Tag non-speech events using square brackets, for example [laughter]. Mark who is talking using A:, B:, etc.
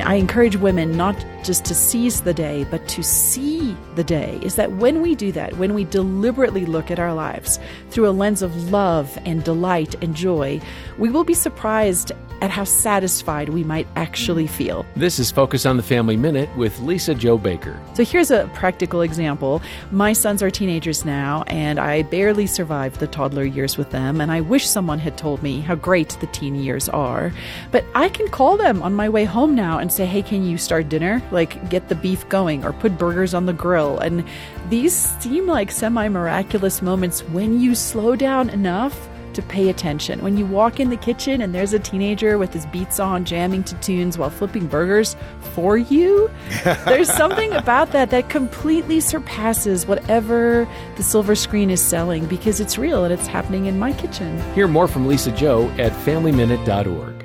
A: I encourage women not just to seize the day, but to see the day. Is that when we do that, when we deliberately look at our lives through a lens of love and delight and joy, we will be surprised at how satisfied we might actually feel.
B: This is Focus on the Family Minute with Lisa Jo Baker.
A: So here's a practical example. My sons are teenagers now, and I barely survived the toddler years with them, and I wish someone had told me how great the teen years are. But I can call them on my way home now and say, hey, can you start dinner? Like, get the beef going or put burgers on the grill. And these seem like semi miraculous moments when you slow down enough to pay attention. When you walk in the kitchen and there's a teenager with his beats on, jamming to tunes while flipping burgers for you, [laughs] there's something about that that completely surpasses whatever the silver screen is selling because it's real and it's happening in my kitchen.
B: Hear more from Lisa Jo at FamilyMinute.org.